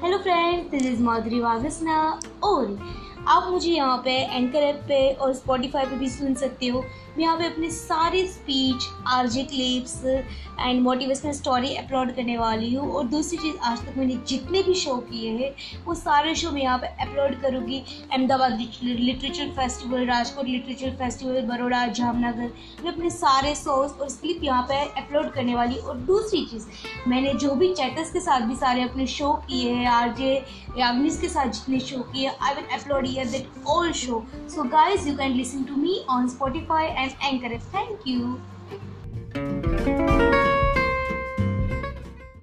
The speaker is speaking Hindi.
Hello friends, this is Madhuri Vagasna, Ori. आप मुझे यहाँ पे एंकर ऐप पे और स्पॉटिफाई पे भी सुन सकते हो। मैं यहाँ पे अपने सारे speech RJ clips and motivational story upload करने वाली हूँ। और दूसरी चीज़, आज तक मैंने जितने भी शो किए हैं, वो सारे शो मैं यहाँ पे अपलोड करूँगी। Ahmedabad literature festival Rajkot literature festival Baroda Jamnagar मैं अपने सारे शोज़ और क्लिप यहाँ पे अपलोड करने वाली और दूसरी चीज़, मैंने जो भी चैटर्स के साथ भी सारे अपने शो किए हैं आर जे के साथ जितने शो किए I will upload hear that old show. So, guys, you can listen to me on Spotify and Anchor. Thank you.